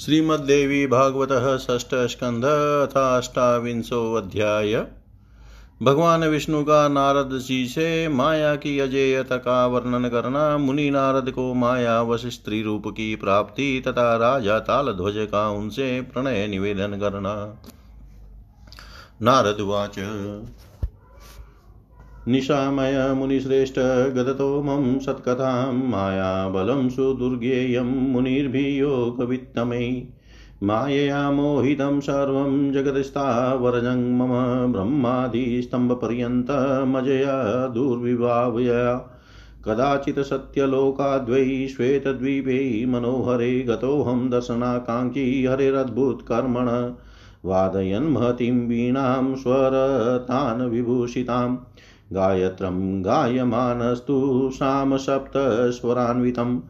श्रीमद्देवी भागवत षष्ठ स्कंध अष्टाविंशोऽध्याय। भगवान विष्णु का नारद जी से माया की अजेयता का वर्णन करना, मुनि नारद को माया वश स्त्री रूप की प्राप्ति तथा राजा ताल ध्वज का उनसे प्रणय निवेदन करना। नारद वाच निशामय मुनिश्रेष्ठ गदतो मम सत्कथां मायाबलं सुदुर्गेयं मुनिर्भियोगवित्तमै। मायया मोहितं सर्वं जगदस्तावरजं मम ब्रह्मादिस्तम्भपर्यन्तमजया दुर्विभावया कदाचित् सत्यलोकाद्वै श्वेतद्वीपे मनोहरे गतोऽहं दर्शनाकाङ्क्षी हरेरद्भुतकर्मण। वादयन् महतीं वीणां स्वरतान् विभूषिताम्। गायत्रं गायमानस्तु सामसप्तस्वरान्वितं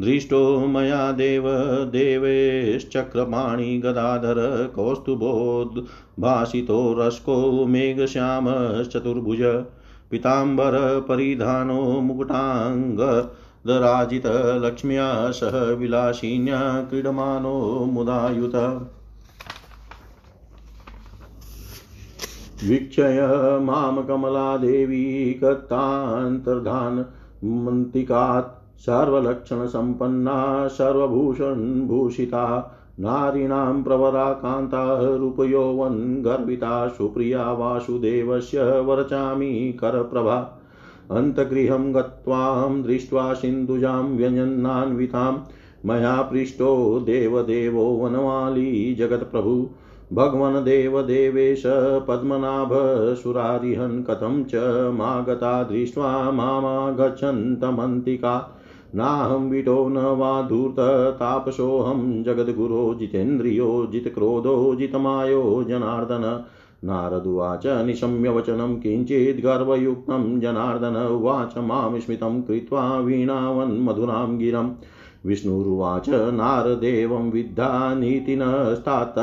दृष्टो मया देव देवेश्चक्रपाणि गदाधर कौस्तुभोद्भासितो रस्को मेघश्यामश्चतुर्भुज पीताम्बरपरिधानो मुकुटाङ्गदराजितलक्ष्म्या सह विलासिन्या क्रीडमानो मुदायुत। वीक्षय माँ कमलादेवी कत्तान्तर्धानमन्तिकात् सर्वलक्षणसम्पन्ना, सर्वभूषणभूषिता, नारीणां प्रवराकान्ता, रूपयौवन् गर्विता, सुप्रिया वासुदेवस्य वरचामि करप्रभा। अन्तगृहं गत्वां दृष्ट्वा सिन्धुजां व्यञ्जनान्वितां। मया पृष्टो देवदेवो वनमाली जगत्प्रभु। भगवन् देवदेवेश पद्मनाभ, सुरारिहन् कथं च मागता दृष्ट्वा मामागच्छन्तमन्तिका। नाहं विटो न वा धूर्ततापसोऽहं जगद्गुरो जितेन्द्रियो जितक्रोधो जितमायो जनार्दन। नारदुवाच निशम्य वचनं किञ्चित् गर्वयुक्तं जनार्दन। उवाच माँ स्मितं कृत्वा वीणावन्मधुरां गिरं। विष्णुरुवाच, नारदेवं विद्धा नीतिनस्तात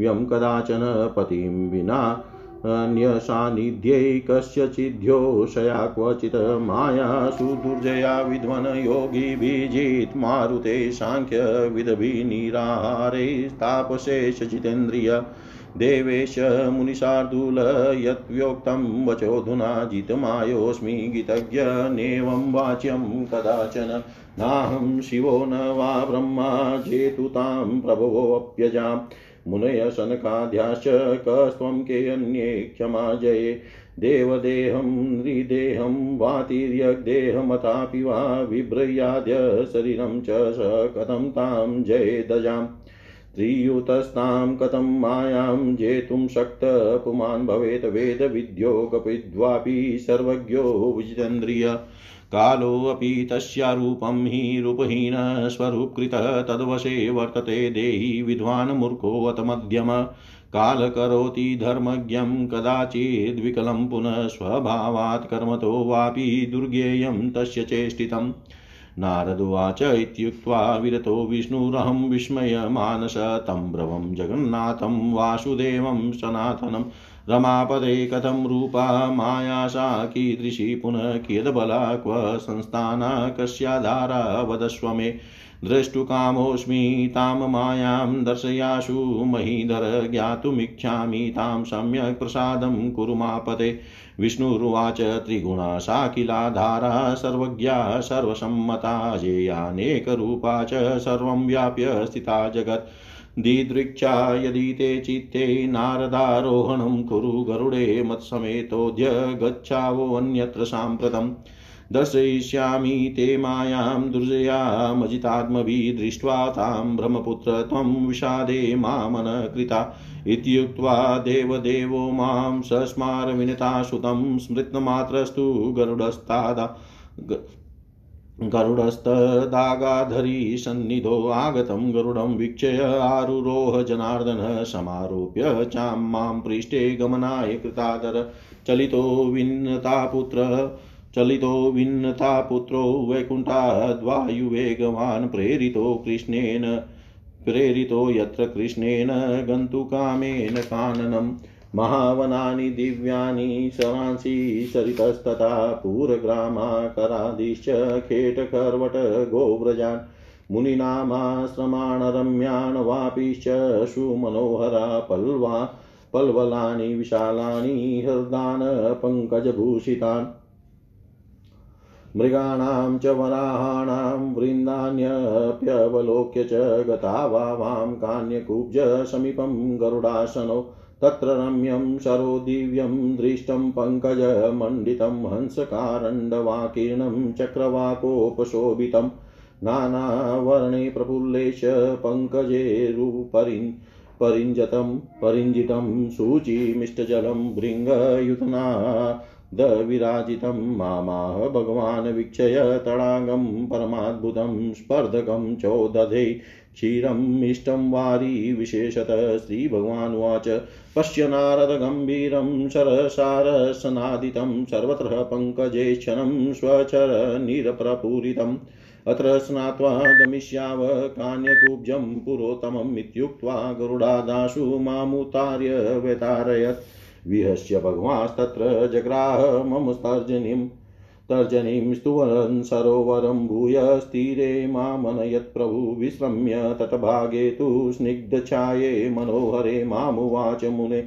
व्यं कदाचन पतिं विना अन्यसान्निध्ये कस्यचिद्योषया क्वचित् मायासु दुर्जया विध्वन योगिभिजित् मारुते साङ्ख्यविदभिनिराहारे तापशेष जितेन्द्रिय देवेश मुनिशार्दूल यत्व्योक्तं वचोऽधुना जितमायोऽस्मि गीतज्ञ नेवं वाच्यं कदाचन नाहं शिवो न वा ब्रह्मा जेतुतां प्रभवोऽप्यजाम् मुनय शनकाध्याश्च कस्त्वं केऽन्ये क्षमा जये देवदेहं नृदेहं वातिर्यग्देहमथापि वा विभ्रयाद्य शरीरं च स कथं तां जयेदजाम्। त्रियुतस्तां कथं मायां जेतुं शक्तः पुमान् भवेत् वेदविद्यो कपिद्वापि सर्वज्ञो विजितेन्द्रिय। कालोऽपि तस्यारूपं हि रूपहीनस्वरूपकृतः तद्वशे वर्तते देहि विद्वान् मूर्खोऽत मध्यम। काल करोति धर्मज्ञं कदाचिद्विकलं पुनः स्वभावात् कर्मतो वापि दुर्गेयं तस्य चेष्टितम् नारदुवाच इत्युक्त्वा विरतो विष्णुरहं विस्मयमानस तं ब्रवं जगन्नाथं वासुदेवं सनातनं रमापदे कथं रूपा माया सा कीदृशी पुनः कियद्बला क्व संस्थाना कस्याधारा वदस्व मे। द्रष्टुकामोऽस्मि तां मायां दर्शयाशु महीधर ज्ञातुमिच्छामि तां सम्यक् प्रसादं कुरु मापते विष्णुरुवाच त्रिगुणा सा किलाधारा सर्वज्ञा सर्वसम्मता जेयानेकरूपा च सर्वं व्याप्य स्थिता जगत्। दिदृक्षा यदि ते चित्ते नारदारोहणं कुरु गरुडे मत्समेतोऽद्य गच्छावोऽन्यत्र साम्प्रतम् दर्शयिष्यामि ते मायां दुर्जयामजितात्मभिः दृष्ट्वा तां ब्रह्मपुत्र त्वं विषादे मामनकृता। इत्युक्त्वा देवदेवो माँ सस्मार विनता सुतं स्मृतमात्रस्तु गरुडस्तादा। गरुडस्तदागाधरी सन्निधो आगतं गरुडं वीक्षय आरुरोह जनार्दनः समारोप्य चां माँ पृष्ठे गमनाय कृतादर चलितो विन्नतापुत्रः, चलितो विन्नतापुत्रो, वैकुण्ठाद्वायुवेगवान् प्रेरितो कृष्णेन, प्रेरितो यत्र कृष्णेन गन्तुकामेन काननम् महावनानि, दिव्यानि सरांसि सरितस्तथा पूरग्रामाकरादिश्च खेटकर्वट, गोव्रजान् मुनीनामाश्रमान् रम्यान् वापिश्च सुमनोहरा पल्वा, पल्वलानि, विशालानि, हृदान्, पङ्कजभूषितान्, मृगाणां च वराहाणां वृन्दान्यप्यवलोक्य च गता वावां कान्यकुब्ज, समीपं गरुडासनौ तत्र रम्यं सरोदिव्यं दृष्टं पङ्कजमण्डितं हंसकारण्डवाकीर्णं चक्रवाकोपशोभितं नानावर्णे प्रफुल्लेश पङ्कजेरुपरिन् परिञ्जतं परिञ्जितं सूचिमिष्टजलं भृङ्गयुतना दविराजितं मामाह भगवान् वीक्षय तडागं परमाद्भुतं स्पर्धकं चोदधे क्षीरम् इष्टं वारी विशेषतः श्रीभगवानुवाच पश्य नारदगम्भीरं सरसारसनादितं सर्वत्र पङ्कजे क्षणं स्वचरनिरप्रपूरितम् अत्र स्नात्वा गमिष्याव कान्यकुब्जं पुरोत्तमम् इत्युक्त्वा गरुडादाशु मामुतार्य व्यतारयत् विहस्य भगवांस्तत्र जग्राह मम तर्जनीं तर्जनीं स्तुवन् सरोवरं भूय स्थिरे मामनयत् प्रभु विश्रम्य तटभागे तु स्निग्धछाये मनोहरे मामुवाच मुने।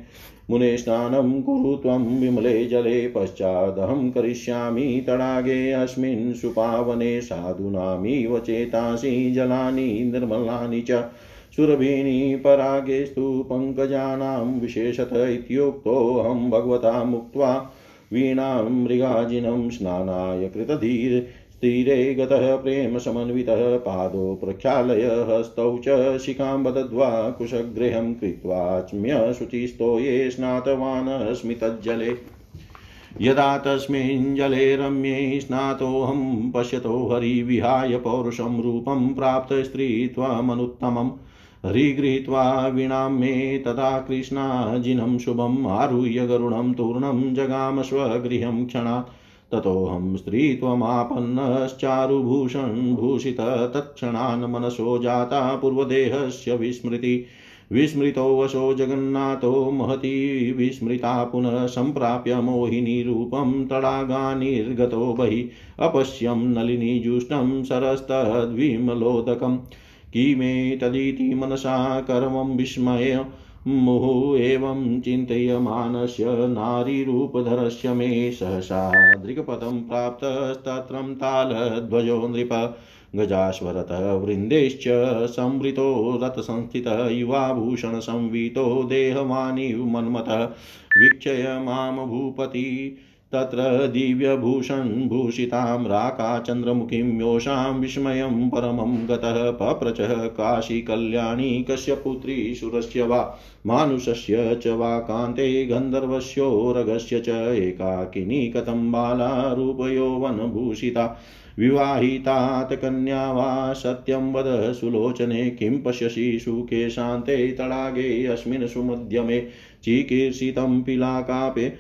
मुने स्नानं कुरु त्वं विमले जले, पश्चादहं करिष्यामि तडागे अस्मिन् सुपावने साधूनामिव चेतासि जलानि निर्मलानि च। सुरभिणी परागेस्तु पङ्कजानां विशेषत इत्युक्तोऽहं भगवता मुक्त्वा वीणां मृगाजिनं स्नानाय कृतधीर, स्थिरे गतः प्रेमसमन्वितः पादौ प्रक्षालय हस्तौ च शिखां बदद्वा कुशगृहं कृत्वाच्म्य शुचिस्तो ये स्नातवान् स्मितज्जले यदा तस्मिन् जले रम्ये स्नातोऽहं पश्यतो हरिविहाय पौरुषं रूपं प्राप्तस्त्रीत्वमनुत्तमम् हरिगृहीत्वा वीणां मे तदा कृष्णाजिनं शुभम् आरुह्य गरुडं तूर्णं जगाम स्वगृहं क्षणात्। ततोऽहं स्त्रीत्वमापन्नश्चारुभूषण भूषित तत्क्षणान् मनसो जाता पूर्वदेहस्य विस्मृति। विस्मृतो वशो जगन्नाथो महती विस्मृता पुनः सम्प्राप्य मोहिनीरूपं तडागानिर्गतो बहिः। अपश्यं नलिनीजुष्टं सरस्तद्विमलोदकम्। किमे तदिति मनसा कर्मं विस्मय, मुहुः एवं चिन्तयमानस्य नारीरूपधरस्य मे सहसा। दृक्पथं प्राप्तस्तत्रं तालध्वजो नृप गजाश्वरतः वृन्देश्च संवृतो रथसंस्थितः युवाभूषणसंवितो देहवानिव मन्मथः, वीक्षय माँ भूपति तत्र दिव्यभूषणभूषितां राकाचन्द्रमुखीं योषां विस्मयं परमं गतः पप्रचः काशीकल्याणी कस्य पुत्री सुरस्य वा मानुषस्य च वा कान्ते गन्धर्वस्योरगस्य च एकाकिनी कथं बाला रूपयौवनभूषिता विवाहितात् कन्या वा सत्यं वद सुलोचने किं पश्यसि सुखे शान्ते तडागे अस्मिन् सुमध्यमे चिकीर्षितं पिलाकापे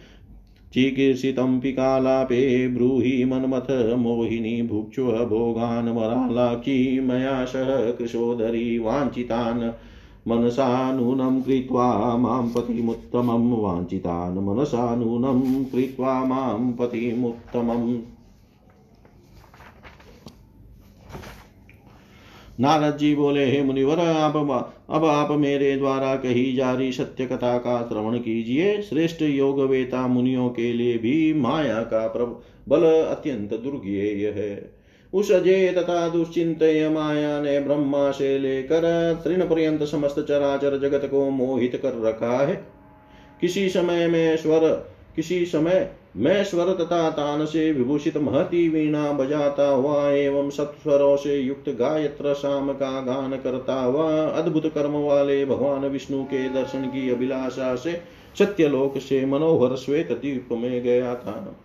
चिकीर्षितं पिकालापे ब्रूहि मन्मथ मोहिनी भुक्ष्व भोगान् मरालाक्षी मया सह कृशोदरी वाञ्छितान् मनसा नूनं कृत्वा माँ पतिमुत्तमं वाञ्छितान् मनसा नूनं कृत्वा माँ पतिमुत्तमम् नारद जी बोले, हे मुनिवर आप अब आप मेरे द्वारा कही जा रही सत्य कथा का श्रवण कीजिए। श्रेष्ठ योग वेता मुनियों के लिए भी माया का बल अत्यंत दुर्गेय है। उस अजय तथा दुश्चिंत माया ने ब्रह्मा से लेकर तृण पर्यंत समस्त चराचर जगत को मोहित कर रखा है। किसी समय में स्वर, किसी समय मैं स्वर तथा तान से विभूषित महती वीणा बजाता हुआ एवं सत्स्वरों से युक्त गायत्र शाम का गान करता हुआ अद्भुत कर्म वाले भगवान विष्णु के दर्शन की अभिलाषा से सत्यलोक से मनोहर श्वेत द्वीप में गया था।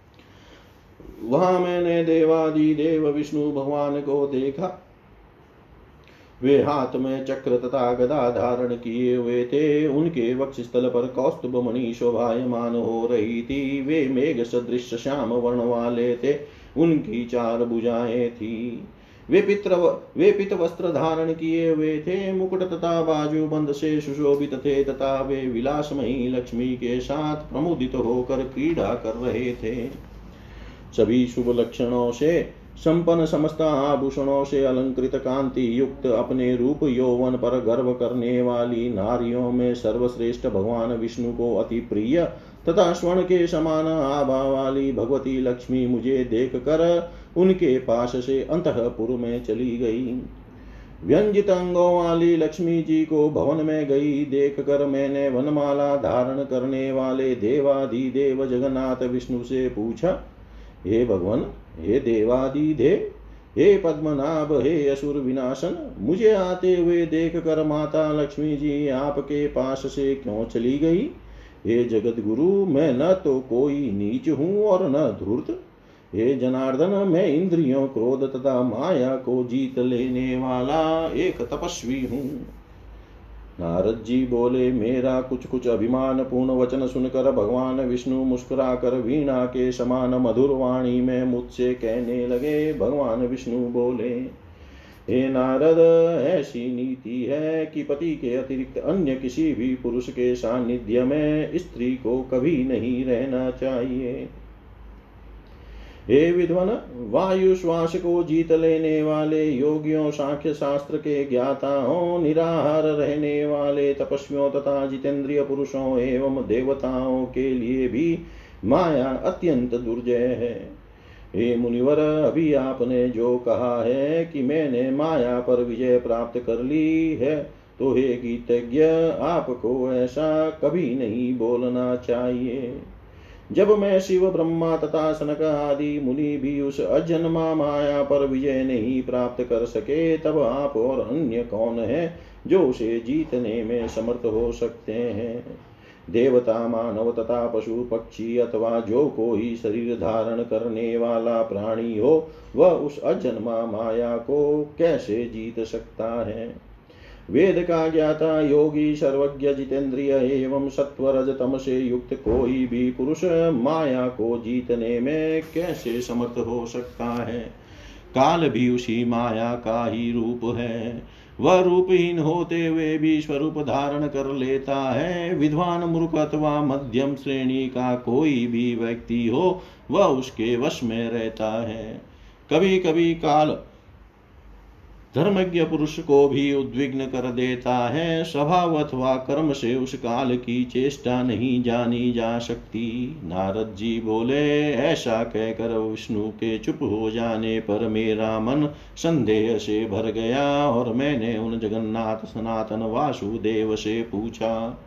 वहाँ मैंने देवादि देव विष्णु भगवान को देखा। वे हाथ में चक्र तथा गदा धारण किए हुए थे। उनके वक्ष स्थल पर कौस्तुभ मणि शोभायमान हो रही थी। वे मेघ सदृश श्याम वर्ण वाले थे। उनकी चार भुजाएँ थी। वे पित्र वे पित वस्त्र धारण किए हुए थे। मुकुट तथा बाजू बंद से सुशोभित थे तथा वे विलासमयी लक्ष्मी के साथ प्रमुदित होकर क्रीड़ा कर रहे थे। सभी शुभ लक्षणों से संपन्न समस्त आभूषणों से अलंकृत कांति युक्त अपने रूप यौवन पर गर्व करने वाली नारियों में सर्वश्रेष्ठ भगवान विष्णु को अति प्रिय तथा स्वर्ण के समान आभा वाली भगवती लक्ष्मी मुझे देख कर उनके पास से अंतपुर में चली गई। व्यंजित अंगों वाली लक्ष्मी जी को भवन में गई। देख कर मैंने वनमाला धारण करने वाले देवादि देव जगन्नाथ विष्णु से पूछा, हे भगवान हे देवादि देव हे पद्मनाभ, हे असुर विनाशन मुझे आते हुए देख कर माता लक्ष्मी जी आपके पास से क्यों चली गई? हे जगत गुरु मैं न तो कोई नीच हूँ और न धूर्त। हे जनार्दन, मैं इंद्रियों, क्रोध तथा माया को जीत लेने वाला एक तपस्वी हूँ। नारद जी बोले, मेरा कुछ कुछ अभिमान, पूर्ण वचन सुनकर भगवान विष्णु मुस्कुरा कर वीणा के समान मधुर वाणी में मुझसे कहने लगे। भगवान विष्णु बोले, हे नारद, ऐसी नीति है कि पति के अतिरिक्त अन्य किसी भी पुरुष के सानिध्य में स्त्री को कभी नहीं रहना चाहिए। हे विद्वन, वायु श्वास को जीत लेने वाले योगियों सांख्य शास्त्र के ज्ञाताओं, निराहार रहने वाले तपस्वियों तथा जितेंद्रिय पुरुषों एवं देवताओं के लिए भी माया अत्यंत दुर्जय है। हे मुनिवर, अभी आपने जो कहा है कि मैंने माया पर विजय प्राप्त कर ली है तो हे गीतज्ञ, आपको ऐसा कभी नहीं बोलना चाहिए। जब मैं शिव ब्रह्मा तथा सनक आदि मुनि भी उस अजन्मा माया पर विजय नहीं प्राप्त कर सके, तब आप और अन्य कौन है जो उसे जीतने में समर्थ हो सकते हैं? देवता, मानव तथा पशु, पक्षी अथवा जो कोई शरीर धारण करने वाला प्राणी हो, वह उस अजन्मा माया को कैसे जीत सकता है? वेद का ज्ञाता योगी सर्वज्ञ जितेंद्रिय एवं सत्वरज तम से युक्त कोई भी पुरुष माया को जीतने में कैसे समर्थ हो सकता है? काल भी उसी माया का ही रूप है। वह रूपहीन होते हुए भी स्वरूप धारण कर लेता है। विद्वान मूर्ख अथवा मध्यम श्रेणी का कोई भी व्यक्ति हो, वह उसके वश में रहता है। कभी कभी काल धर्मज्ञ पुरुष को भी उद्विग्न कर देता है। स्वभाव अथवा कर्म से उस काल की चेष्टा नहीं जानी जा सकती। नारद जी बोले, ऐसा कहकर विष्णु के चुप हो जाने पर मेरा मन संदेह से भर गया और मैंने उन जगन्नाथ सनातन वासुदेव से पूछा,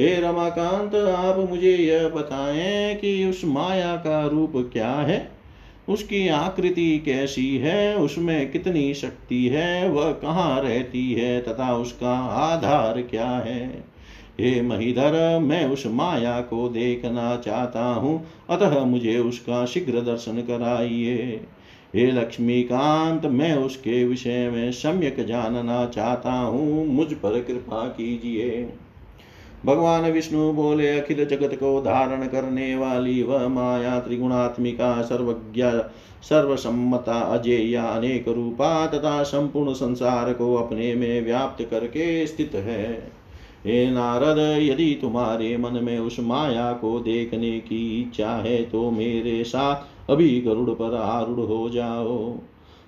हे रमाकांत, आप मुझे यह बताएँ कि उस माया का रूप क्या है? उसकी आकृति कैसी है, उसमें कितनी शक्ति है, वह कहाँ रहती है तथा उसका आधार क्या है? हे महीधर, मैं उस माया को देखना चाहता हूँ, अतः मुझे उसका शीघ्र दर्शन कराइए। हे लक्ष्मीकांत, मैं उसके विषय में सम्यक जानना चाहता हूँ, मुझ पर कृपा कीजिए। भगवान विष्णु बोले, अखिल जगत को धारण करने वाली वह माया त्रिगुणात्मिका, सर्वज्ञ, सर्वसम्मता, अजेया, अनेक रूपा तथा संपूर्ण संसार को अपने में व्याप्त करके स्थित है। हे नारद, यदि तुम्हारे मन में उस माया को देखने की इच्छा है तो मेरे साथ अभी गरुड़ पर आरूढ़ हो जाओ।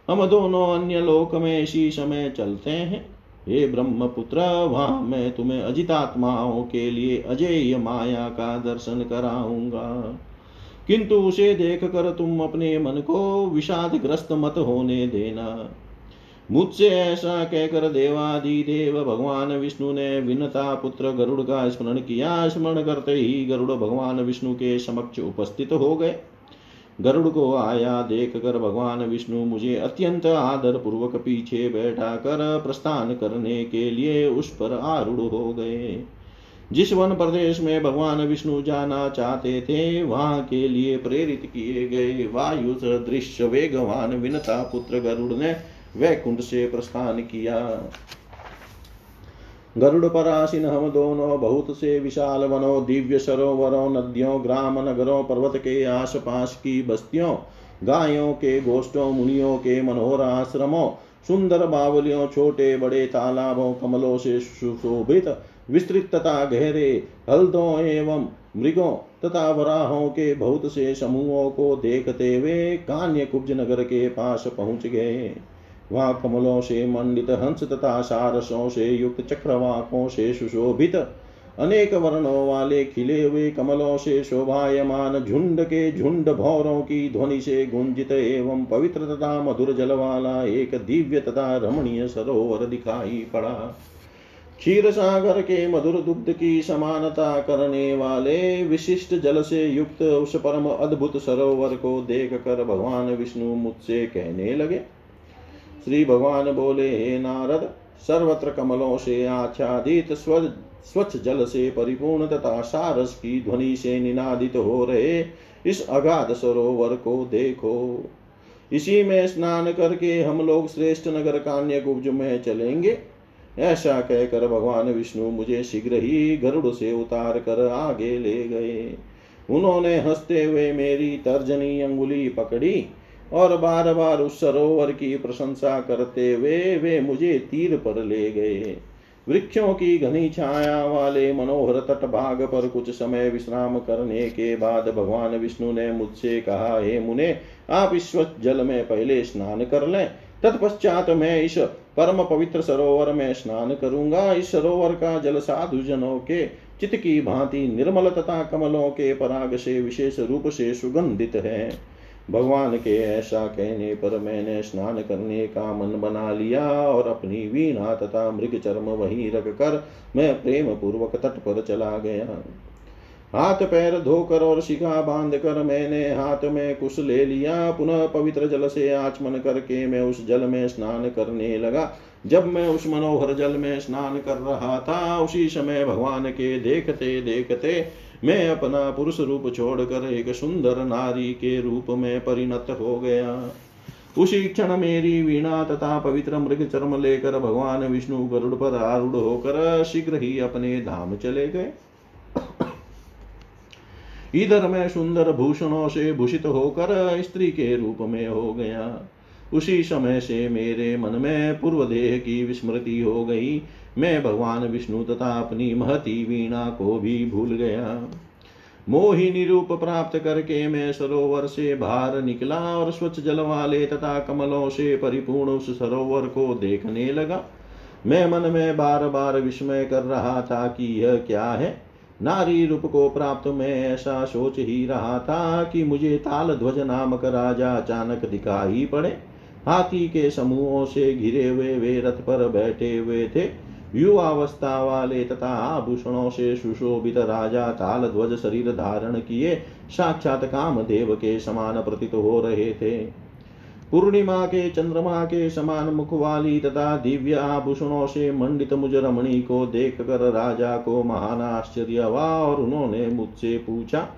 हम दोनों अन्य लोक में इसी समय चलते हैं। हे ब्रह्मपुत्र, वहाँ मैं तुम्हें अजितात्माओं के लिए अजेय माया का दर्शन कराऊँगा। किंतु उसे देख कर तुम अपने मन को विषाद ग्रस्त मत होने देना। मुझसे ऐसा कहकर देवादि देव भगवान विष्णु ने विनता पुत्र गरुड़ का स्मरण किया। स्मरण करते ही गरुड़ भगवान विष्णु के समक्ष उपस्थित हो गए। गरुड़ को आया, देख कर भगवान विष्णु मुझे अत्यंत आदर पूर्वक पीछे बैठा कर प्रस्थान करने के लिए उस पर आरूढ़ हो गए। जिस वन प्रदेश में भगवान विष्णु जाना चाहते थे, वहाँ के लिए प्रेरित किए गए वायु दृश्य वेगवान विनता पुत्र गरुड़ ने वैकुंठ से प्रस्थान किया। गरुड़ पर आसीन हम दोनों बहुत से विशाल वनों दिव्य सरोवरों नदियों ग्राम नगरों पर्वत के आसपास की बस्तियों, गायों के, गोष्ठों, मुनियों के मनोहर आश्रमों सुंदर बावलियों, छोटे, बड़े, तालाबों कमलों से सुशोभित विस्तृत तथा गहरे, हल्दों एवं मृगों, तथा वराहों के बहुत से समूहों को देखते हुए कान्य कुब्ज नगर के पास पहुँच गए। वहाँ कमलों से मंडित हंस तथा सारसों से युक्त चक्रवाकों से सुशोभित। अनेक वर्णों वाले खिले हुए कमलों से शोभायमान झुंड के झुंड भौरों की ध्वनि से गुंजित एवं पवित्र तथा मधुर जल वाला एक दिव्य तथा रमणीय सरोवर दिखाई पड़ा। क्षीर सागर के मधुर दुग्ध की समानता करने वाले विशिष्ट जल से युक्त उस परम अद्भुत सरोवर को देख कर भगवान विष्णु मुझसे कहने लगे श्री भगवान बोले, हे नारद, सर्वत्र कमलों से आच्छादित, स्वच्छ जल से परिपूर्ण तथा सारस की ध्वनि से निनादित हो रहे इस अगाध सरोवर को देखो। इसी में स्नान करके हम लोग श्रेष्ठ नगर कान्य गुब्ज में चलेंगे। ऐसा कहकर भगवान विष्णु मुझे शीघ्र ही गरुड़ से उतार कर आगे ले गए। उन्होंने हँसते हुए मेरी तर्जनी अंगुली पकड़ी। और बार बार उस सरोवर की प्रशंसा करते हुए वे मुझे तीर पर ले गए। वृक्षों की घनी छाया वाले मनोहर तट भाग पर कुछ समय विश्राम करने के बाद भगवान विष्णु ने मुझसे कहा, हे मुने, आप इस जल में पहले स्नान कर लें। तत्पश्चात मैं इस परम पवित्र सरोवर में स्नान करूँगा। इस सरोवर का जल साधु जनों के चित की भांति निर्मल तथा कमलों के पराग से विशेष रूप से सुगंधित है। भगवान के ऐसा कहने पर मैंने स्नान करने का मन बना लिया और अपनी वीणा तथा मृग चर्म वहीं रख कर मैं प्रेम पूर्वक तट पर चला गया। हाथ पैर धोकर और शिखा बाँध कर मैंने हाथ में कुश ले लिया। पुनः पवित्र जल से आचमन करके मैं उस जल में स्नान करने लगा। जब मैं उस मनोहर जल में स्नान कर रहा था, उसी समय भगवान के देखते देखते मैं अपना पुरुष रूप छोड़कर एक सुंदर नारी के रूप में परिणत हो गया। उसी क्षण मेरी वीणा तथा पवित्र मृग चर्म लेकर भगवान विष्णु गरुड़ पर आरूढ़ होकर शीघ्र ही अपने धाम चले गए। इधर मैं सुंदर भूषणों से भूषित होकर स्त्री के रूप में हो गया। उसी समय से मेरे मन में पूर्व देह की विस्मृति हो गई। मैं भगवान विष्णु तथा अपनी महती वीणा को भी भूल गया। मोहिनी रूप प्राप्त करके मैं सरोवर से बाहर निकला और स्वच्छ जल वाले तथा कमलों से परिपूर्ण उस सरोवर को देखने लगा। मैं मन में बार बार विस्मय कर रहा था कि यह क्या है। नारी रूप को प्राप्त मैं ऐसा सोच ही रहा था कि मुझे ताल ध्वज नामक राजा अचानक दिखाई पड़े। हाथी के समूहों से घिरे हुए वे रथ पर बैठे हुए थे। युवावस्था वाले तथा आभूषणों से सुशोभित राजा ताल ध्वज शरीर धारण किए, साक्षात काम देव के समान प्रतीत हो रहे थे। पूर्णिमा के चंद्रमा के समान मुख वाली तथा दिव्य आभूषणों से मंडित मुझ रमणी को देख कर राजा को महान आश्चर्य हुआ और उन्होंने मुझसे पूछा,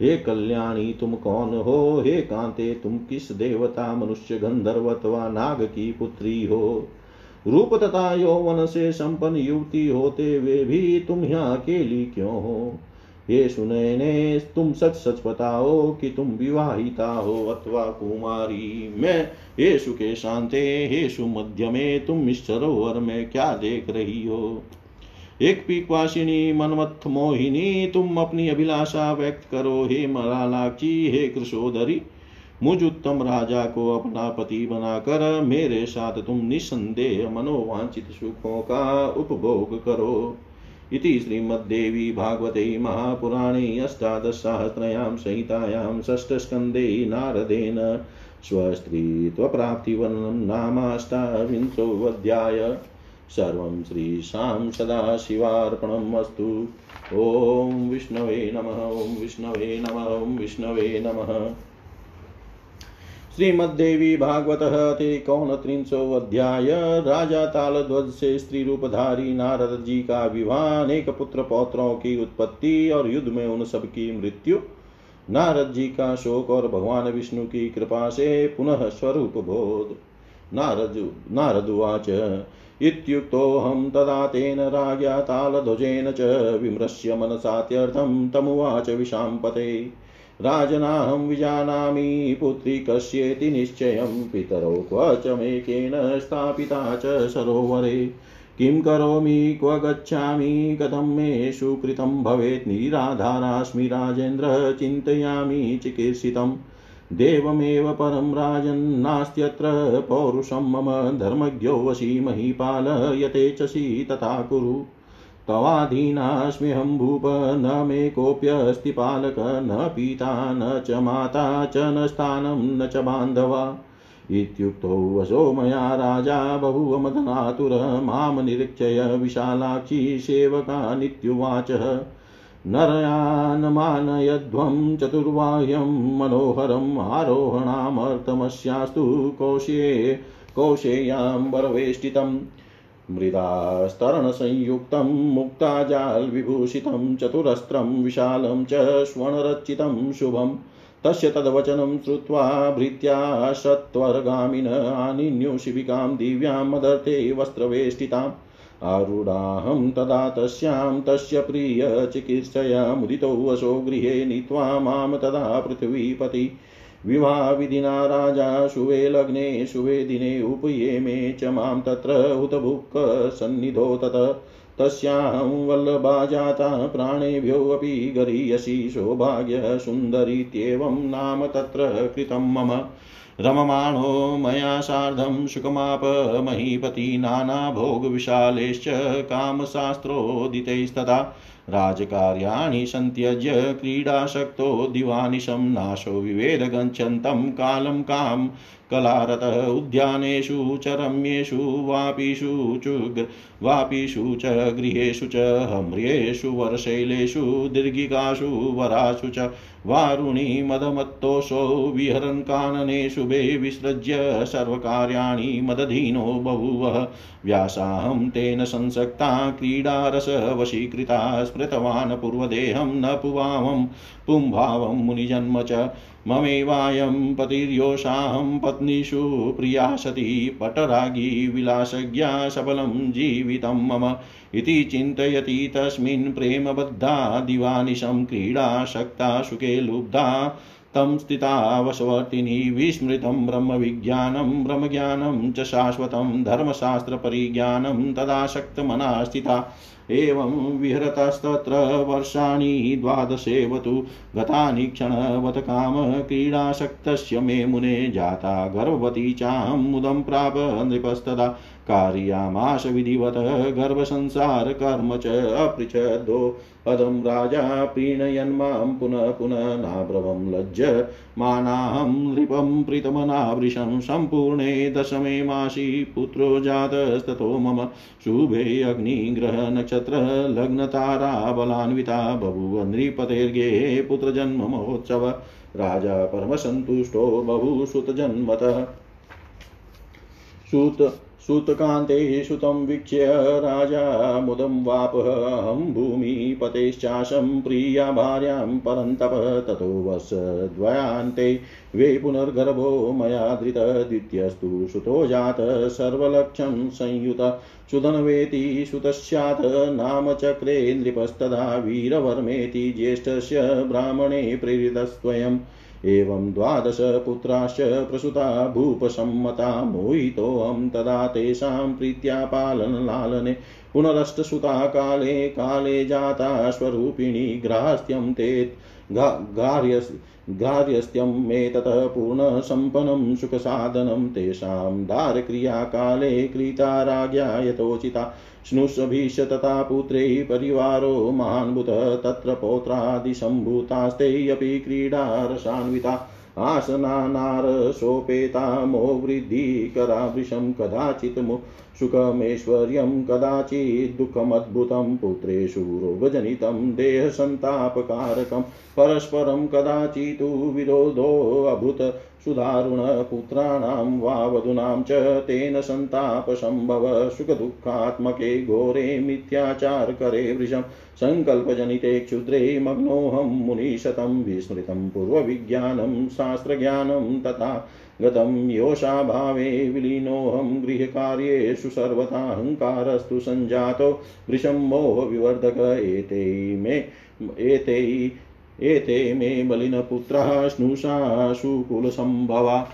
हे कल्याणी, तुम कौन हो? हे कांते, तुम किस देवता, मनुष्य, गंधर्व अथवा नाग की पुत्री हो? रूप तथा यौवन से संपन्न युवती होते हुए भी तुम यहाँ अकेली क्यों हो? ये सुने ने तुम सच सच बताओ कि तुम विवाहिता हो अथवा कुमारी। मैं ये सुखे शांते हे सुमध्य में तुम इस सरोवर में क्या देख रही हो? एक पीकवासिनी, मनमथ मोहिनी, तुम अपनी अभिलाषा व्यक्त करो। हे मलालाची, हे कृषोदरी मुझ उत्तम राजा को अपना पति बनाकर मेरे साथ तुम निसंदेह मनोवांछित सुखों का उपभोग करो। इति श्रीमद्देवी भागवते महापुराणे अष्टादशसहस्रयां संहितायां षष्ठस्कन्धे नारदेन स्वस्त्रीत्वप्राप्तिवर्णनं नामाष्टाविंशोऽध्याय। सर्वं श्रीशां सदाशिवार्पणम् अस्तु। ॐ विष्णवे नमः, ॐ विष्णवे नमः, ॐ विष्णवे नमः। श्रीमद्देवी भागवत कौन त्रिंशो अध्याय राजा तालध्वज से स्त्री रूपधारी नारद जी का विवाह अनेक पुत्र पौत्रों की उत्पत्ति और युद्ध में उन सब की मृत्यु। नारद जी का शोक और भगवान विष्णु की कृपा से पुनः स्वरूप बोध। नारद नारदुवाच इत्युक्तोऽहं तदा तेन राज्ञा तालध्वजेन च विमृश्य मनसात्यर्थं तमुवाच विशाम्पते। राजनाहं विजानामि, पुत्री कस्येति निश्चयं, पितरौ क्व च मेकेन स्थापिता च सरोवरे। किं करोमि, क्व गच्छामि, कथं मे सुकृतं भवेत्, निराधारास्मि राजेन्द्र, चिन्तयामि चिकीर्षितम् देवमेव परं राजन्नास्त्यत्र पौरुषं मम धर्मज्ञोऽसि महीपाल, यतेच्छसि तथा कुरु। तवाधीनास्म्यहं भूप न मे कोऽप्यस्ति पालक, न पिता, न च माता, च न स्थानं, न च बान्धवा। इत्युक्तो वशो मया राजा बभूवमदनातुर माँ निरीक्षय विशालाक्षी सेवका नित्युवाचः। नरयानमानयध्वं चतुर्वाह्यं मनोहरम् आरोहणामर्थमस्यास्तु कोशे, कोशेयां वरवेष्टितम् मृदास्तरणसंयुक्तं मुक्ताजालविभूषितं चतुरस्त्रं विशालं च स्वर्णरचितं शुभम् तस्य तद्वचनं श्रुत्वा भृत्या सत्वरगामिन आनिन्युशिबिकां दिव्यां मदर्थे वस्त्रवेष्टिताम्। आरूढाहं तदा तस्यां, तस्य प्रियचिकित्सया मुदितो वशो गृहे नीत्वा माँ तदा पृथ्वीपति। विवाहविधिना राजा शुवे लग्ने, शुवे दिने उपये मे च माँ तत्र हुतभुक् सन्निधो तत। तस्यां वल्लभा जाता प्राणेभ्योऽपि गरीयसी सौभाग्यसुन्दरीत्येवं नाम तत्र कृतं मम। रममाणो मया सार्धं सुखमाप, महीपति नानाभोगविशालेश्च कामशास्त्रोदितैस्तथा राजकार्याणि सन्त्यज्य क्रीडाशक्तो दिवानिशं नाशो विवेद गच्छन्तं कालं कां कलारत उद्यानेषु च रम्येषु वापीषु च वापीषु च गृहेषु च हम्र्येषु वरशैलेषु दीर्घिकासु वरासु च वारुणी मदमत्तोषो विहरन् कानने शुभे विसृज्य सर्वकार्याणि मदधीनो बभूवः। व्यासाहं तेन संसक्ता क्रीडारसवशीकृता स्मृतवान् पूर्वदेहं न पुवामं। पुंभावं मुनिजन्म च ममेवायं पतिर्योषाहं पत्नीषु प्रिया सती पटरागी विलासज्ञा सबलं जीवितं मम इति चिन्तयति तस्मिन् प्रेमबद्धा दिवानिशं क्रीडाशक्ता सुखे लुब्धा तं स्थितावशवर्तिनी विस्मृतं ब्रह्मविज्ञानं, ब्रह्मज्ञानं च शाश्वतं, धर्मशास्त्रपरिज्ञानं तदाशक्तमना स्थिता एवं विहरतस्तत्र वर्षाणि द्वादशेव तु गतानि क्षणवत कामक्रीडासक्तस्य मे मुने जाता गर्भवती चाहं मुदं प्राप नृपस्तदा। कार्यामाश विधिवत गर्भसंसारकर्म च अपृच्छदो। पदं राजा प्रीणयन् माँ पुनः पुनः नाब्रवं लज्ज। मानाहं नृपं प्रीतमनावृशं सम्पूर्णे दशमे मासि पुत्रो जातस्ततो मम शुभे अग्निग्रहनक्षत्र लग्नताराबलान्विता बभूव नृपतेर्गे पुत्रजन्म महोत्सव। राजा परमसन्तुष्टो बहुसुतजन्मतः सुत सुतकान्ते सुतं वीक्ष्य राजा मुदं वापहं भूमिपतेश्चाशं प्रिया भार्यां परन्तप ततो वर्षद्वयान्ते वे पुनर्गर्भो मया धृत द्वितीयस्तु सुतो जात सर्वलक्षं संयुत सुधन्वेति सुतस्यात् नाम चक्रे नृपस्तदा वीरवर्मेति ज्येष्ठस्य ब्राह्मणे प्रेरितस्त्वयम् एवं द्वादश प्रसुता भूपसम्मता मोहितोऽहं तदा तेषां प्रीत्या पालनलालने पुनरष्टसुता काले काले जाता स्वरूपिणी ग्राह्यं ते गार्हस्त्यं मे ततः पूर्णसम्पन्नं सुखसाधनं तेषां दारक्रियाकाले कृता राज्ञा यथोचिता स्नुषभीष तथा पुत्रै परिवारो महान्भुतः तत्र पौत्रादिसम्भूतास्ते अपि क्रीडारसान्विता आसनानारसोपेता वृद्धिकरा वृषं कदाचित् सुखमेश्वर्यं कदाचित् दुःखमद्भुतं पुत्रेषु रोगजनितं देहसन्तापकारकं परस्परं कदाचित् विरोधोऽभूत् सुदारुणपुत्राणां वा वधूनां च तेन सन्तापसम्भव सुखदुःखात्मके घोरे मिथ्याचारकरे वृषं सङ्कल्पजनिते क्षुद्रे मग्नोऽहं मुनिशतं विस्मृतं पूर्वविज्ञानं, शास्त्रज्ञानं तथा गतं योषाभावे विलीनोऽहं गृहकार्येषु सर्वताहङ्कारस्तु सञ्जातो वृषं मोहविवर्धक एते मे एते एते मे बलिनपुत्रः स्नुषा सुकुलसम्भवा।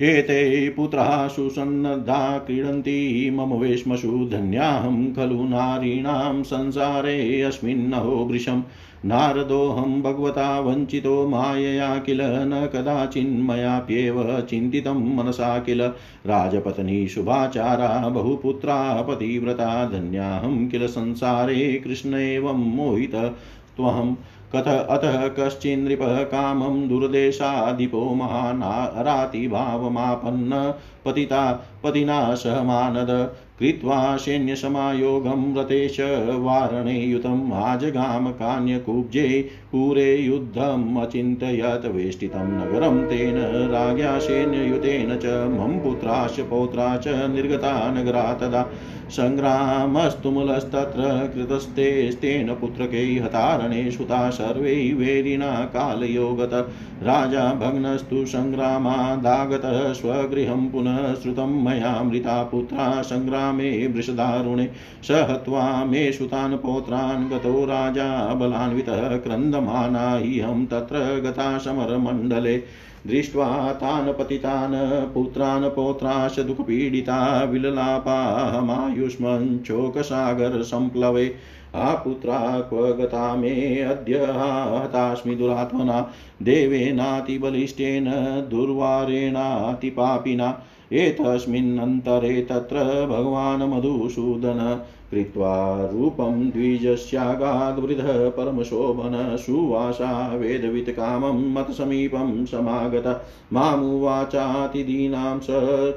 एते पुत्राः सुसन्नद्धा क्रीडन्ति, मम वेश्मसु धन्याहं खलु नारीणां संसारे अस्मिन्नहो वृशम् नारदोऽहं भगवता वञ्चितो मायया किल न कदाचिन्मयाप्येव चिन्तितं मनसा किल। राजपत्नी शुभाचारा, बहुपुत्रा पतिव्रता, धन्याहं किल संसारे कृष्ण एवं मोहित। त्वहम् कथ अतः कश्चिन्नृपः कामं दुर्देशाधिपो महानारातिभावमापन्न पतिता पतिना सह मानद कृत्वा सैन्यसमायोगं रतेश वारणे युतम् आजगाम कान्यकुब्जे पूरे युद्धम् अचिन्तयत् वेष्टितं नगरं तेन राज्ञा सैन्ययुतेन च मम पुत्राश्च पौत्रा च निर्गता नगरा तदा सङ्ग्रामस्तुमुलस्तत्र कृतस्तेस्तेन पुत्रकै हतारणे सुता सर्वै वेरिणा कालयोगत राजा भग्नस्तु सङ्ग्रामादागतः स्वगृहं पुनः श्रुतं मया मृता पुत्रा सङ्ग्रामे वृषदारुणे स हत्वा मे सुतान् पौत्रान् गतो राजा, बलान्वितः क्रन्दमाना इहं तत्र गता समरमण्डले दृष्ट्वा तान् पतितान्, पुत्रान् पौत्राश्च दुःखपीडिता विललापाहमायुष्मञ्चोकसागरसम्प्लवे आपुत्रा क्व गता मे अद्य हतास्मि दुरात्मना देवेनातिबलिष्ठेन दुर्वारेणातिपापिना। एतस्मिन्नन्तरे तत्र भगवान् मधुसूदन कृत्वा रूपं द्विजस्यागाद्वृधः परमशोभन सुवासा वेदवित्कामं मत्समीपं समागत। मामुवाचातिदीनां स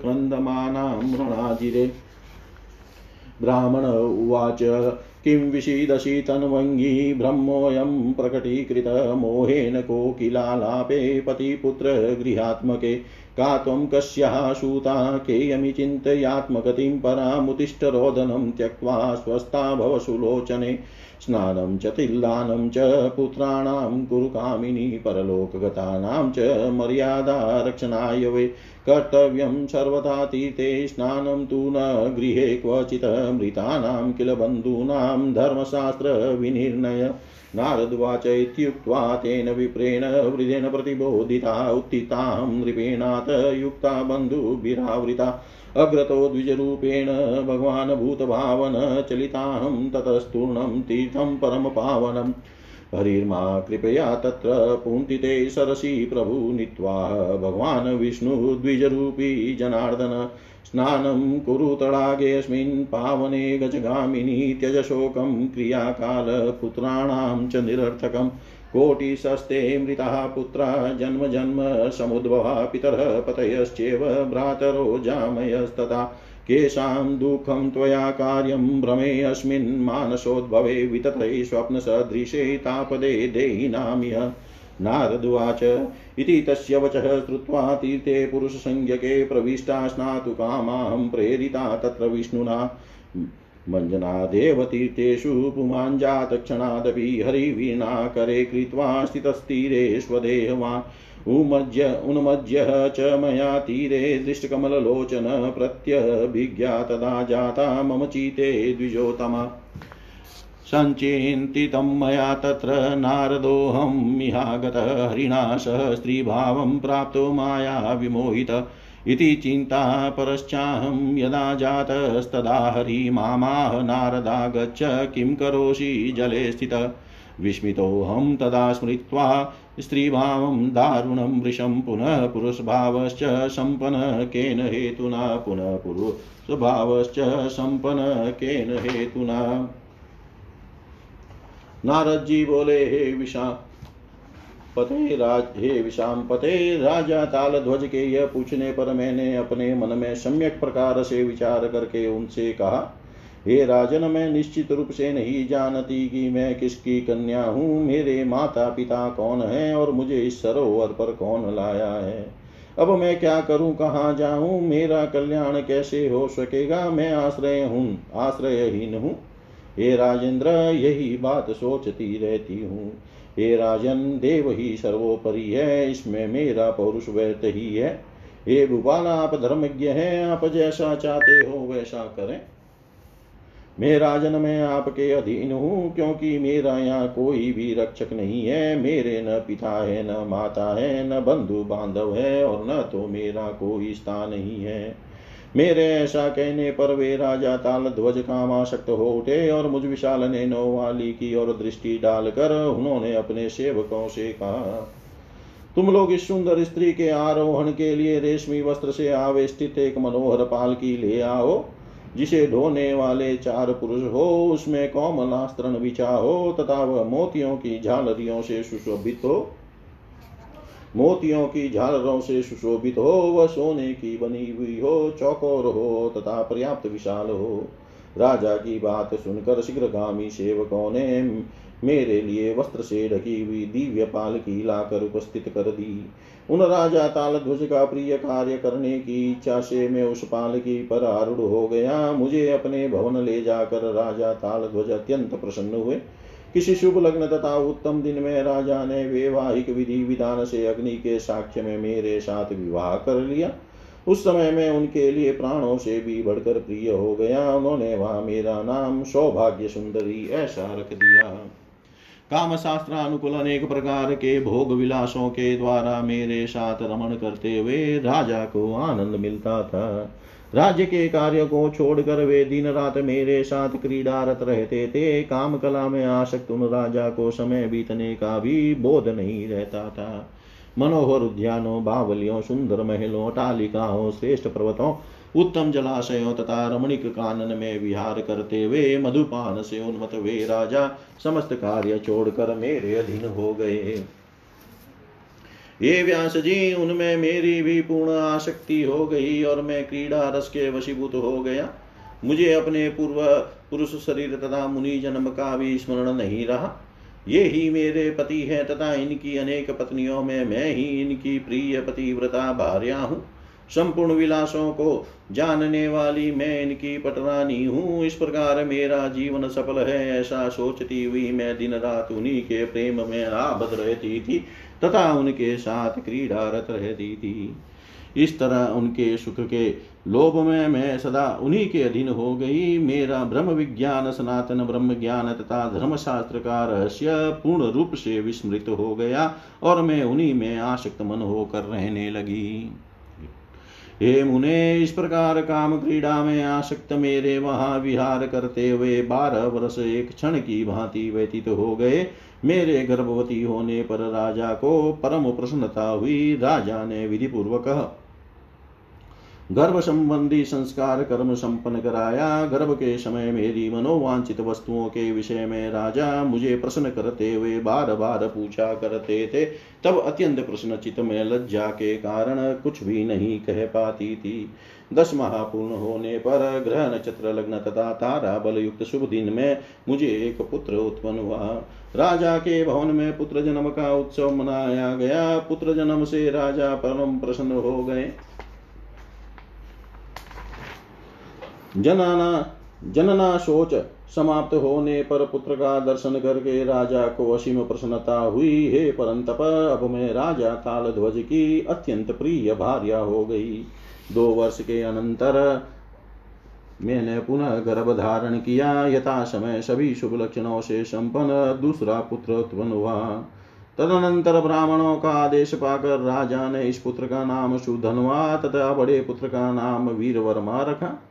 क्रन्दमानां रणाजिरे ब्राह्मण उवाच किं विषीदसि तन्वङ्गी ब्रह्मोऽयं प्रकटीकृत मोहेन कोकिलालापे पतिपुत्रगृहात्मके का त्वं कस्याः सूता केयमि चिन्तयात्मगतिं परामुतिष्ठरोदनं त्यक्त्वा स्वस्था भव सुलोचने। स्नानं च तिल्लानं च पुत्राणां कुरुकामिनी परलोकगतानां च मर्यादारक्षणाय वै। कर्तव्यं स्नानं तु न गृहे क्वचित् मृतानां किल बन्धूनां धर्मशास्त्रविनिर्णय नारदवाच इत्युक्त्वा तेन विप्रेण वृदेन प्रतिबोधिता, उत्थितां नृपेणात युक्ता बन्धुभिरावृता। अग्रतो द्विजरूपेण भगवान् भूतभावन ततस्तूर्ण ततस्तूर्णं तीर्थं परमपावनम्। हरिर्मा, कृपया तत्र पुन्तिते सरसि प्रभु नीत्वा। भगवान् विष्णुद्विजरूपी जनार्दन, स्नानं कुरु तडागेऽस्मिन् पावने गजगामिनी त्यजशोकं क्रियाकालपुत्राणां च निरर्थकम् कोटिशस्ते मृताः पुत्रा, जन्म जन्म समुद्भवा पितरः पतयश्चेव भ्रातरो जामयस्तथा। केषां दुःखं त्वया कार्यं भ्रमेऽस्मिन् मानसोद्भवे वितते स्वप्नसदृशे तापदे देहिनामिह नारदुवाच इति तस्य वचः श्रुत्वा तीर्थे पुरुषसंज्ञके प्रविष्टा स्नातु कामाहं प्रेरिता तत्र विष्णुना। मञ्जनादेव तीर्थेषु पुमाञ्जातक्षणादपि हरिवीणाकरे कृत्वा स्थितस्तीरे स्वदेहवान्। उमज्य उन्मज्य च मया तीरे दृष्टकमललोचन प्रत्यभिज्ञा तदा जाता, मम चिते द्विजोतमा। सञ्चिन्तितं मया तत्र नारदोऽहमिहागतः हरिणा सह स्त्रीभावं प्राप्तो माया विमोहित। इति चिन्ता परश्चाहं यदा जातस्तदा हरिमामाह नारदा गच्छ, किं करोषि जले स्थित। विस्मितोऽहं तदा स्मृत्वा स्त्रीभावं दारुणं वृशं पुनः पुरुषभावश्च सम्पन्न केन हेतुना? पुनः पुरुषभावश्च सम्पन्न केन हेतुना? नारद जी बोले, हे विषा पते राज हे विषाम पते राजा ताल ध्वज के यह पूछने पर मैंने अपने मन में सम्यक प्रकार से विचार करके उनसे कहा हे राजन, मैं निश्चित रूप से नहीं जानती कि मैं किसकी कन्या हूँ। मेरे माता पिता कौन है और मुझे इस सरोवर पर कौन लाया है? अब मैं क्या करूँ, कहाँ जाऊँ? मेरा कल्याण कैसे हो सकेगा? मैं आश्रय हूँ, आश्रयहीन हूँ। हे राजेंद्र, यही बात सोचती रहती हूँ। हे राजन, देव ही सर्वोपरि है, इसमें मेरा पौरुष व्यर्थ ही है। हे भूपाल, आप धर्मज्ञ हैं, आप जैसा चाहते हो वैसा करें। मैं राजन मैं आपके अधीन हूँ, क्योंकि मेरा यहाँ कोई भी रक्षक नहीं है। मेरे न पिता है, न माता है, न बंधु बांधव है, और न तो मेरा कोई स्थान नहीं है। मेरे ऐसा कहने पर वे राजा ताल ध्वज कामाशक्त हो उठे, और मुझ विशाल ने नौवाली की ओर दृष्टि डालकर उन्होंने अपने सेवकों से कहा, तुम लोग इस सुंदर स्त्री के आरोहण के लिए रेशमी वस्त्र से आवेष्टित एक मनोहर पालकी ले आओ। जिसे ढोने वाले चार पुरुष हो, उसमें कौमलास्त्र बिछा हो, तथा वह मोतियों की झालरियों से सुशोभित हो। मोतियों की झालरों से सुशोभित हो, वह सोने की बनी हुई हो, चौकोर हो, तथा पर्याप्त विशाल हो। राजा की बात सुनकर शीघ्रगामी सेवकों ने मेरे लिए वस्त्र से ढकी हुई दिव्य पाल की लाकर उपस्थित कर दी। उन राजा ताल ध्वज का प्रिय कार्य करने की इच्छा से मैं उस पाल की पर आरूढ़ हो गया। मुझे अपने भवन ले जाकर राजा ताल ध्वज अत्यंत प्रसन्न हुए। किसी शुभ लग्न तथा उत्तम दिन में राजा ने वैवाहिक विधि विधान से अग्नि के साक्ष्य में मेरे साथ विवाह कर लिया। उस समय में उनके लिए प्राणों से भी बढ़कर प्रिय हो गया। उन्होंने वहाँ मेरा नाम सौभाग्य सुंदरी ऐसा रख दिया। काम शास्त्र अनुकूल अनेक प्रकार के भोग विलासों के द्वारा मेरे साथ रमण करते हुए राजा को आनंद मिलता था। राज्य के कार्य को छोड़कर वे दिन रात मेरे साथ क्रीडारत रहते थे। काम कला में आसक्त उन राजा को समय बीतने का भी बोध नहीं रहता था। मनोहर उद्यानों, बावलियों, सुंदर महलों, टालिकाओं, श्रेष्ठ पर्वतों उत्तम जलाशयों तथा रमणिक कानन में विहार करते हुए मधुपान से उन्मत वे राजा, समस्त कार्य छोड़कर मेरे अधीन हो गए। ये व्यास जी, उनमें मेरी भी पूर्ण आसक्ति हो गई और मैं क्रीड़ा रस के वशीभूत हो गया। मुझे अपने पूर्व पुरुष शरीर तथा मुनि जन्म का भी स्मरण नहीं रहा। ये ही मेरे पति है तथा इनकी अनेक पत्नियों में मैं ही इनकी प्रिय पतिव्रता भार्या हूँ। संपूर्ण विलासों को जानने वाली मैं इनकी पटरानी हूँ। इस प्रकार मेरा जीवन सफल है, ऐसा सोचती हुई मैं दिन रात उन्हीं के प्रेम में आबद रहती थी, तथा उनके साथ क्रीडारत रहती थी। इस तरह उनके सुख के लोभ में मैं सदा उन्हीं के अधीन हो गई। मेरा ब्रह्म विज्ञान, सनातन ब्रह्म ज्ञान तथा धर्म शास्त्र का रहस्य पूर्ण रूप से विस्मृत हो गया, और मैं उन्हीं में आसक्त मन होकर रहने लगी। हे मुने, इस प्रकार काम क्रीड़ा में आसक्त मेरे वहाँ विहार करते हुए बारह वर्ष एक क्षण की भांति व्यतीत तो हो गए। मेरे गर्भवती होने पर राजा को परम प्रसन्नता हुई। राजा ने विधि पूर्वक गर्भ संबंधी संस्कार कर्म संपन्न कराया। गर्भ के समय मेरी मनोवांचित वस्तुओं के विषय में राजा मुझे प्रश्न करते हुए बार बार पूछा करते थे। तब अत्यंत प्रश्नचित में लज्जा के कारण कुछ भी नहीं कह पाती थी। दस माह पूर्ण होने पर ग्रह नक्षत्र लग्न तथा तारा बल युक्त शुभ दिन में मुझे एक पुत्र उत्पन्न हुआ। राजा के भवन में पुत्र जन्म का उत्सव मनाया गया। पुत्र जन्म से राजा परम प्रसन्न हो गए। जनाना, जनना सोच समाप्त होने पर पुत्र का दर्शन करके राजा को असीम प्रसन्नता हुई। हे परंतप, अब मैं राजा ताल ध्वज की अत्यंत प्रिय भार्या हो गई। दो वर्ष के अनंतर मैंने पुनः गर्भ धारण किया। यथा समय सभी शुभ लक्षणों से संपन्न दूसरा पुत्र उत्पन्न हुआ। तदनंतर ब्राह्मणों का आदेश पाकर राजा ने इस पुत्र का नाम सुधनवा तथा बड़े पुत्र का नाम वीरवर्मा रखा।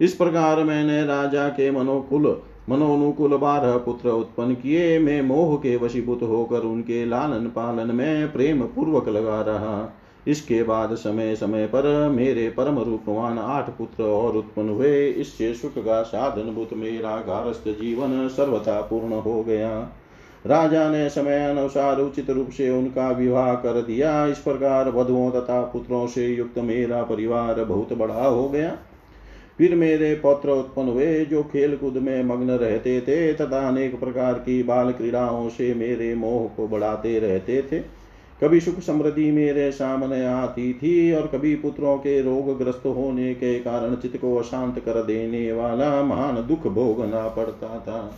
इस प्रकार मैंने राजा के मनोकुल, मनोनुकुल बारह पुत्र उत्पन्न किए। मैं मोह के वशीभूत होकर उनके लालन पालन में प्रेम पूर्वक लगा रहा। इसके बाद समय समय पर मेरे परम रूपवान आठ पुत्र और उत्पन्न हुए। इससे सुख का साधन भूत मेरा गारस्थ जीवन सर्वथा पूर्ण हो गया। राजा ने समय अनुसार उचित रूप से उनका विवाह कर दिया। इस प्रकार वधुओं तथा पुत्रों से युक्त मेरा परिवार बहुत बड़ा हो गया। फिर मेरे पौत्र उत्पन्न हुए, जो खेल कूद में मग्न रहते थे, तथा अनेक प्रकार की बाल क्रीड़ाओं से मेरे मोह को बढ़ाते रहते थे। कभी सुख समृद्धि मेरे सामने आती थी, और कभी पुत्रों के रोग ग्रस्त होने के कारण चित्त को अशांत कर देने वाला महान दुख भोगना पड़ता था।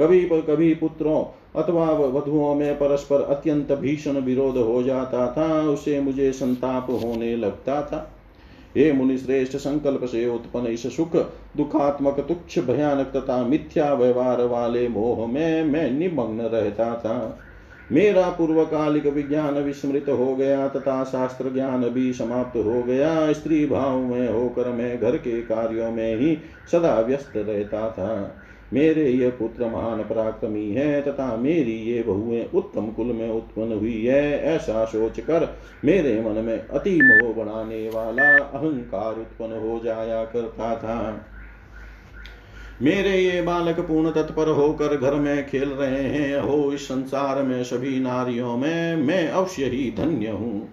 कभी कभी पुत्रों अथवा वधुओं में परस्पर अत्यंत भीषण विरोध हो जाता था उसे मुझे संताप होने लगता था। हे मुनि श्रेष्ठ संकल्प से उत्पन्न इस सुख, दुखात्मक, तुच्छ, भयानक तथा मिथ्या व्यवहार वाले मोह में मैं निमग्न रहता था। मेरा पूर्वकालिक विज्ञान विस्मृत हो गया तथा शास्त्र ज्ञान भी समाप्त हो गया। स्त्री भाव में होकर मैं घर के कार्यों में ही सदा व्यस्त रहता था। मेरे ये पुत्र महान पराक्रमी है, तथा मेरी ये बहुएँ उत्तम कुल में उत्पन्न हुई है। ऐसा सोच कर मेरे मन में अति मोह बढ़ाने वाला अहंकार उत्पन्न हो जाया करता था। मेरे ये बालक पूर्ण तत्पर होकर घर में खेल रहे हैं। हो इस संसार में सभी नारियों में मैं अवश्य ही धन्य हूँ।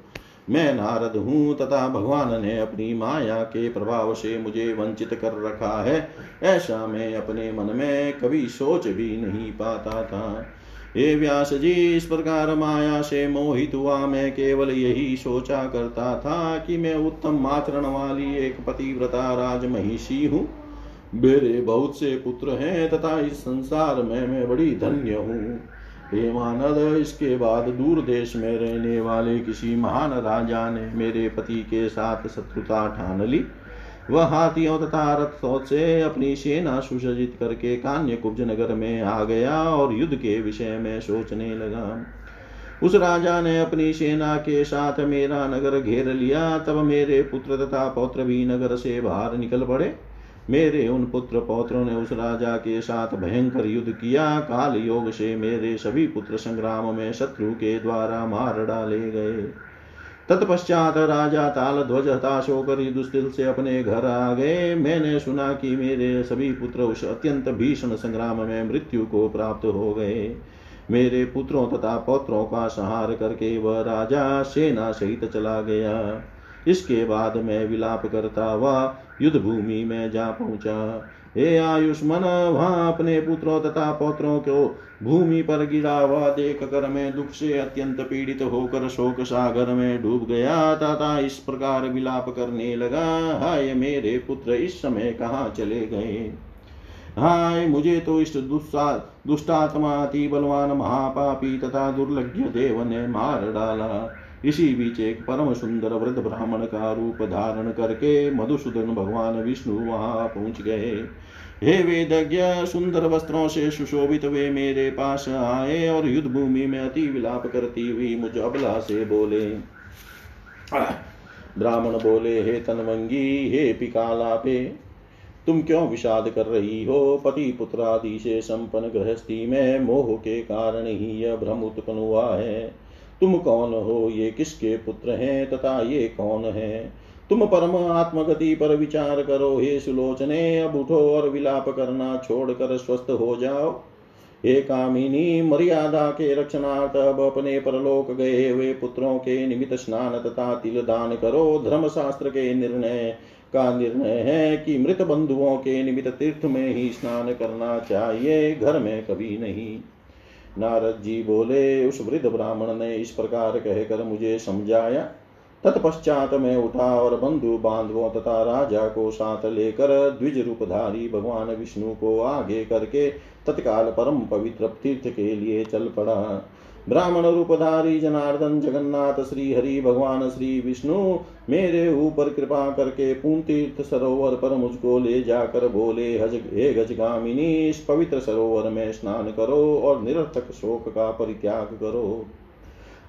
मैं नारद हूँ, तथा भगवान ने अपनी माया के प्रभाव से मुझे वंचित कर रखा है। ऐसा मैं अपने मन में कभी सोच भी नहीं पाता था। हे व्यास जी, इस प्रकार माया से मोहित हुआ मैं केवल यही सोचा करता था कि मैं उत्तम आचरण वाली एक पतिव्रता राज महिषी हूँ। मेरे बहुत से पुत्र हैं, तथा इस संसार में मैं बड़ी धन्य हूँ। हे मानद इसके बाद दूर देश में रहने वाले किसी महान राजा ने मेरे पति के साथ शत्रुता ठान ली। वह हाथियों तथा रथों से अपनी सेना सुसज्जित करके कान्य कुब्ज नगर में आ गया और युद्ध के विषय में सोचने लगा। उस राजा ने अपनी सेना के साथ मेरा नगर घेर लिया। तब मेरे पुत्र तथा पौत्र भी नगर से बाहर निकल पड़े। मेरे उन पुत्र पौत्रों ने उस राजा के साथ भयंकर युद्ध किया। काल योग से मेरे सभी पुत्र संग्राम में शत्रु के द्वारा मार डाले गए। तत्पश्चात राजा ताल ध्वज हताश होकर युद्धस्थल से अपने घर आ गए। मैंने सुना कि मेरे सभी पुत्र उस अत्यंत भीषण संग्राम में मृत्यु को प्राप्त हो गए। मेरे पुत्रों तथा पौत्रों का संहार करके वह राजा सेना सहित चला गया। इसके बाद मैं विलाप करता हुआ युद्ध भूमि में जा पहुँचा। हे आयुष्मान, वहाँ अपने पुत्रों तथा पौत्रों को भूमि पर गिरा हुआ देख कर मैं दुख से अत्यंत पीड़ित होकर शोक सागर में डूब गया तथा इस प्रकार विलाप करने लगा। हाय मेरे पुत्र, इस समय कहाँ चले गए? हाय, मुझे तो इस दुष्टात्मा, अति बलवान महापापी तथा दुर्लभ्य देव ने मार डाला। इसी बीच एक परम सुंदर वृद्ध ब्राह्मण का रूप धारण करके मधुसूदन भगवान विष्णु वहाँ पहुँच गए। हे वेदज्ञ, सुंदर वस्त्रों से सुशोभित वे मेरे पास आए और युद्ध भूमि में अति विलाप करती हुई मुझ अबला से बोले ब्राह्मण बोले, हे तनवंगी, हे पिकालापे तुम क्यों विषाद कर रही हो? पति पुत्र आदि से संपन्न गृहस्थी में मोह के कारण ही यह भ्रम उत्पन्न हुआ है। तुम कौन हो? ये किसके पुत्र हैं तथा ये कौन है? तुम परम आत्मगति पर विचार करो। हे सुलोचने, अब उठो और विलाप करना, छोड़कर स्वस्थ हो जाओ। हे कामिनी, मर्यादा के रक्षणार्थ अब अपने परलोक गए हुए पुत्रों के निमित्त स्नान तथा तिल दान करो। धर्म शास्त्र के निर्णय का निर्णय है कि मृत बंधुओं के निमित्त तीर्थ में ही स्नान करना चाहिए। घर में कभी नहीं। नारद जी बोले, उस वृद्ध ब्राह्मण ने इस प्रकार कहकर मुझे समझाया। तत्पश्चात मैं उठा और बंधु बांधवों तथा राजा को साथ लेकर द्विज रूपधारी भगवान विष्णु को आगे करके तत्काल परम पवित्र तीर्थ के लिए चल पड़ा। ब्राह्मण रूपधारी जनार्दन जगन्नाथ, श्री हरि भगवान, श्री विष्णु, मेरे ऊपर कृपा करके पूर्ण तीर्थ सरोवर पर मुझको ले जाकर बोले, हज, हे गजगामिनी इस पवित्र सरोवर में स्नान करो और निरर्थक शोक का परित्याग करो।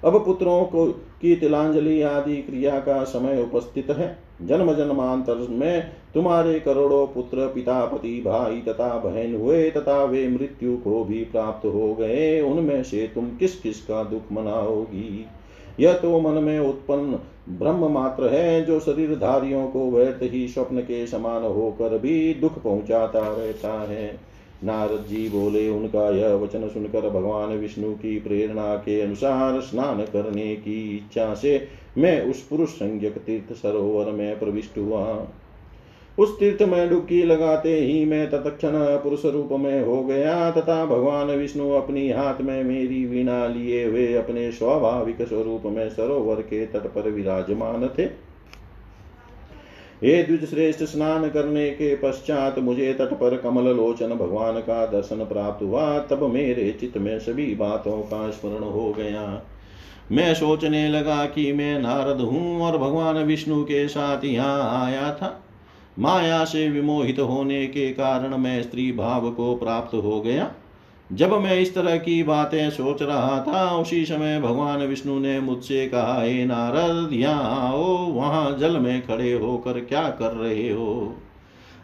अब पुत्रों को की तिलांजलि आदि क्रिया का समय उपस्थित है। जन्म जन्मांतर में तुम्हारे करोड़ों पुत्र पिता पति भाई तथा बहन हुए तथा वे मृत्यु को भी प्राप्त हो गए, उनमें से तुम किस किस का दुख मनाओगी? यह तो मन में उत्पन्न ब्रह्म मात्र है, जो शरीरधारियों को व्यर्थ ही स्वप्न के समान होकर भी दुख पहुंचाता रहता है। नारद जी बोले, उनका यह वचन सुनकर भगवान विष्णु की प्रेरणा के अनुसार स्नान करने की इच्छा से मैं उस पुरुष संज्ञक तीर्थ सरोवर में प्रविष्ट हुआ। उस तीर्थ में डुबकी लगाते ही मैं तत्क्षण पुरुष रूप में हो गया, तथा भगवान विष्णु अपनी हाथ में मेरी वीणा लिए हुए अपने स्वाभाविक स्वरूप में सरोवर के तट पर विराजमान थे। हे स्नान करने के पश्चात मुझे तट पर कमल लोचन भगवान का दर्शन प्राप्त हुआ। तब मेरे चित्त में सभी बातों का स्मरण हो गया। मैं सोचने लगा कि मैं नारद हूँ और भगवान विष्णु के साथ यहाँ आया था। माया से विमोहित होने के कारण मैं स्त्री भाव को प्राप्त हो गया। जब मैं इस तरह की बातें सोच रहा था, उसी समय भगवान विष्णु ने मुझसे कहा, हे नारद, यहाँ आओ, वहाँ जल में खड़े होकर क्या कर रहे हो?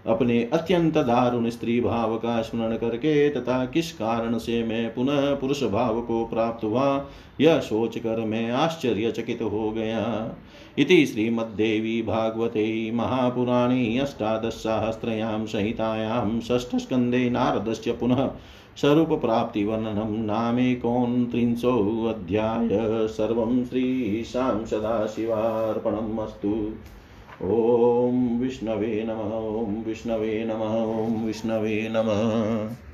अपने अत्यंत दारुण स्त्री भाव का स्मरण करके तथा किस कारण से मैं पुनः पुरुष भाव को प्राप्त हुआ, यह सोचकर मैं आश्चर्यचकित हो गया। इति श्रीमद्देवी भागवते महापुराणे अष्टादशसाहस्रयां संहितायां षष्ठस्कन्धे नारदस्य पुनः स्वरूपप्राप्तिवर्णनं नामेकोनत्रिंशोऽध्याय सर्वं श्रीशां सदाशिवार्पणम् अस्तु। ॐ विष्णवे नमः, ॐ विष्णवे नमः, ॐ विष्णवे नमः।